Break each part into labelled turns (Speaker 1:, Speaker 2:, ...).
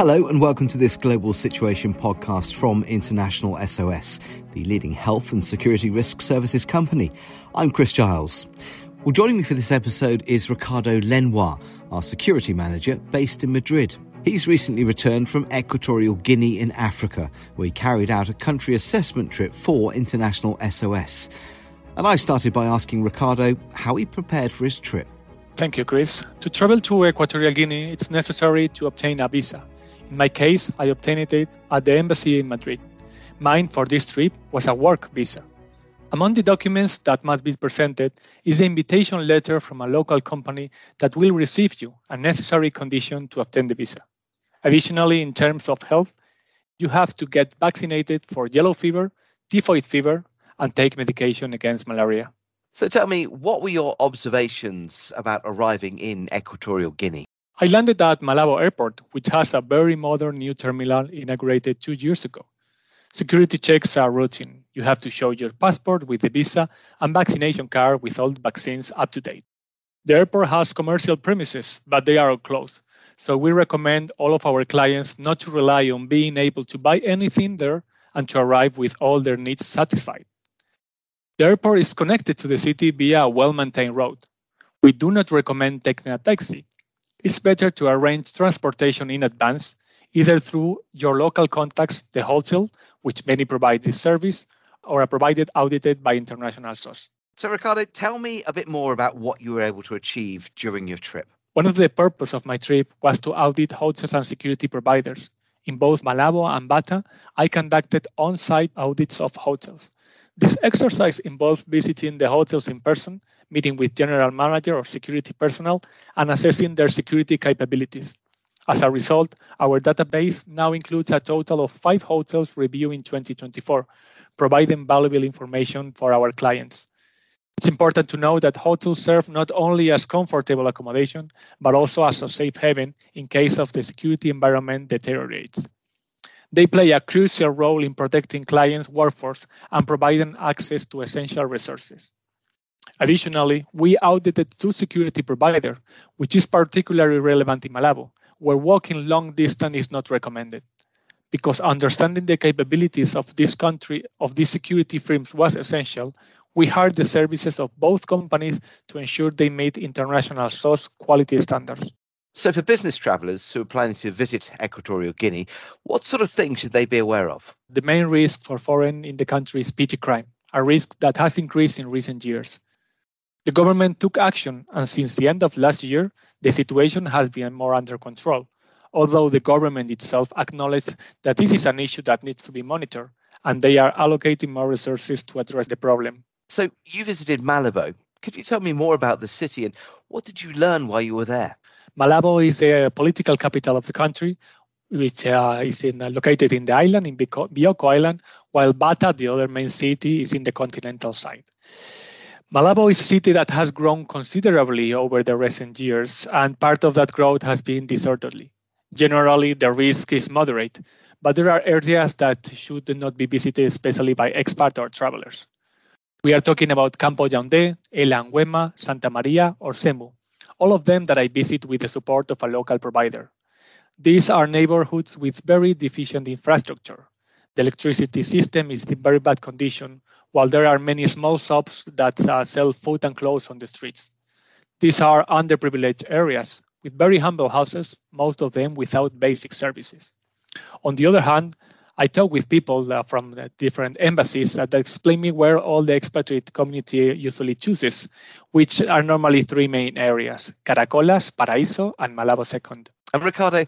Speaker 1: Hello, and welcome to this Global Situation podcast from International SOS, the leading health and security risk services company. I'm Chris Giles. Well, joining me for this episode is Ricardo Lenoir, our security manager based in Madrid. He's recently returned from Equatorial Guinea in Africa, where he carried out a country assessment trip for International SOS. And I started by asking Ricardo how he prepared for his trip.
Speaker 2: Thank you, Chris. To travel to Equatorial Guinea, it's necessary to obtain a visa. In my case, I obtained it at the embassy in Madrid. Mine for this trip was a work visa. Among the documents that must be presented is the invitation letter from a local company that will receive you, a necessary condition to obtain the visa. Additionally, in terms of health, you have to get vaccinated for yellow fever, typhoid fever, and take medication against malaria.
Speaker 1: So tell me, what were your observations about arriving in Equatorial Guinea?
Speaker 2: I landed at Malabo Airport, which has a very modern new terminal inaugurated two years ago. Security checks are routine. You have to show your passport with the visa and vaccination card with all vaccines up to date. The airport has commercial premises, but they are all closed. So we recommend all of our clients not to rely on being able to buy anything there and to arrive with all their needs satisfied. The airport is connected to the city via a well maintained road. We do not recommend taking a taxi it's better to arrange transportation in advance, either through your local contacts, the hotel, which many provide this service, or are provided audited by International SOS.
Speaker 1: So, Ricardo, tell me a bit more about what you were able to achieve during your trip.
Speaker 2: One of the purposes of my trip was to audit hotels and security providers. In both Malabo and Bata, I conducted on site audits of hotels. This exercise involved visiting the hotels in person meeting with general manager or security personnel, and assessing their security capabilities. As a result, our database now includes a total of five hotels reviewed in 2024, providing valuable information for our clients. It's important to know that hotels serve not only as comfortable accommodation, but also as a safe haven in case of the security environment deteriorates. They play a crucial role in protecting clients' workforce and providing access to essential resources. Additionally, we audited two security providers, which is particularly relevant in Malabo, where walking long distance is not recommended. Because understanding the capabilities of this country, of these security firms was essential, we hired the services of both companies to ensure they meet International SOS quality standards.
Speaker 1: So, for business travellers who are planning to visit Equatorial Guinea, what sort of things should they be aware of?
Speaker 2: The main risk for foreign in the country is petty crime, a risk that has increased in recent years. The government took action, and since the end of last year, the situation has been more under control, although the government itself acknowledged that this is an issue that needs to be monitored, and they are allocating more resources to address the problem.
Speaker 1: So, you visited Malabo. Could you tell me more about the city and what did you learn while you were there?
Speaker 2: Malabo is a political capital of the country, which uh, is in, uh, located in the island, in Bioko Island, while Bata, the other main city, is in the continental side. Malabo is a city that has grown considerably over the recent years, and part of that growth has been disorderly. Generally, the risk is moderate, but there are areas that should not be visited, especially by expat or travelers. We are talking about Campo Yaoundé, Ela Nguema, Santa Maria, or Semu, all of them that I visit with the support of a local provider. These are neighborhoods with very deficient infrastructure. The electricity system is in very bad condition, while there are many small shops that uh, sell food and clothes on the streets. These are underprivileged areas with very humble houses, most of them without basic services. On the other hand, I talk with people uh, from different embassies that explain me where all the expatriate community usually chooses, which are normally three main areas, Caracolas, Paraíso, and Malabo Second.
Speaker 1: And Ricardo,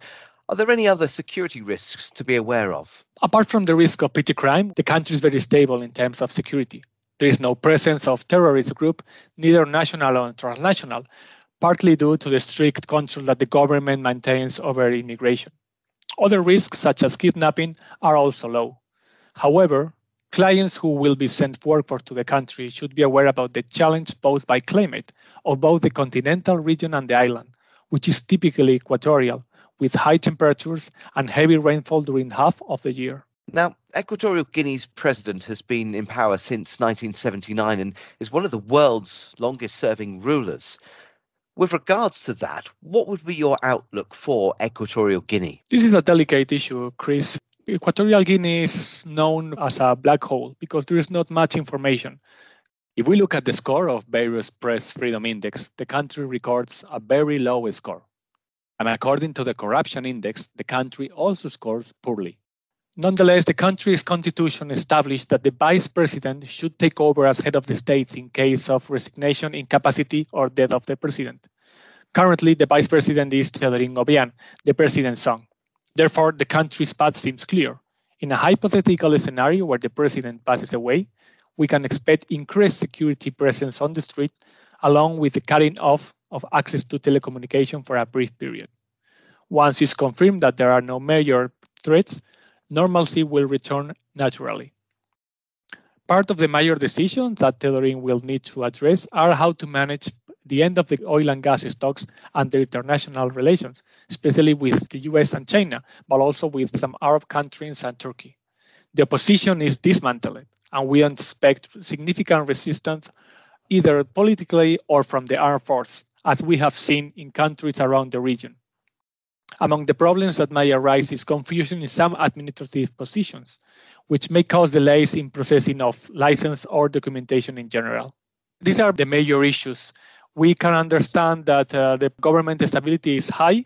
Speaker 1: are there any other security risks to be aware of?
Speaker 2: Apart from the risk of petty crime, the country is very stable in terms of security. There is no presence of terrorist group, neither national or transnational, partly due to the strict control that the government maintains over immigration. Other risks, such as kidnapping, are also low. However, clients who will be sent workforce to the country should be aware about the challenge posed by climate of both the continental region and the island, which is typically equatorial, with high temperatures and heavy rainfall during half of the year.
Speaker 1: Now, Equatorial Guinea's president has been in power since 1979 and is one of the world's longest serving rulers. With regards to that, what would be your outlook for Equatorial Guinea?
Speaker 2: This is a delicate issue, Chris. Equatorial Guinea is known as a black hole because there is not much information. If we look at the score of various press freedom index, the country records a very low score. And according to the corruption index, the country also scores poorly. Nonetheless, the country's constitution established that the vice president should take over as head of the state in case of resignation, incapacity, or death of the president. Currently, the vice president is Teodorin Obiang, the president's son. Therefore, the country's path seems clear. In a hypothetical scenario where the president passes away, we can expect increased security presence on the street, along with the cutting off of access to telecommunication for a brief period. Once it's confirmed that there are no major threats, normalcy will return naturally. Part of the major decisions that Teodorin will need to address are how to manage the end of the oil and gas stocks and their international relations, especially with the US and China, but also with some Arab countries and Turkey. The opposition is dismantled, and we expect significant resistance either politically or from the armed force, as we have seen in countries around the region. Among the problems that may arise is confusion in some administrative positions, which may cause delays in processing of license or documentation in general. These are the major issues. We can understand that uh, the government stability is high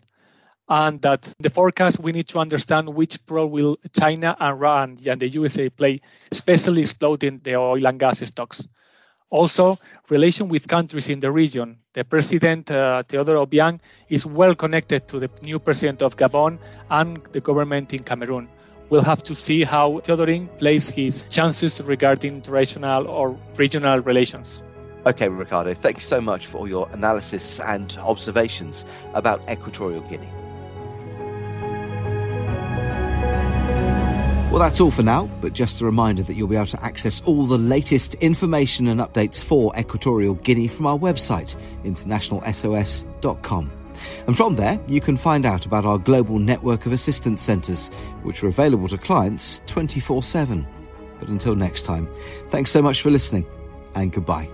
Speaker 2: and that the forecast we need to understand which role will China and Iran and the USA play, especially exploiting the oil and gas stocks. Also, relation with countries in the region. The president, uh, Teodoro Obiang, is well connected to the new president of Gabon and the government in Cameroon. We'll have to see how Teodorin plays his chances regarding international or regional relations.
Speaker 1: Okay, Ricardo, thank you so much for your analysis and observations about Equatorial Guinea. Well, that's all for now, but just a reminder that you'll be able to access all the latest information and updates for Equatorial Guinea from our website, internationalsos.com. And from there, you can find out about our global network of assistance centres, which are available to clients 24 7. But until next time, thanks so much for listening, and goodbye.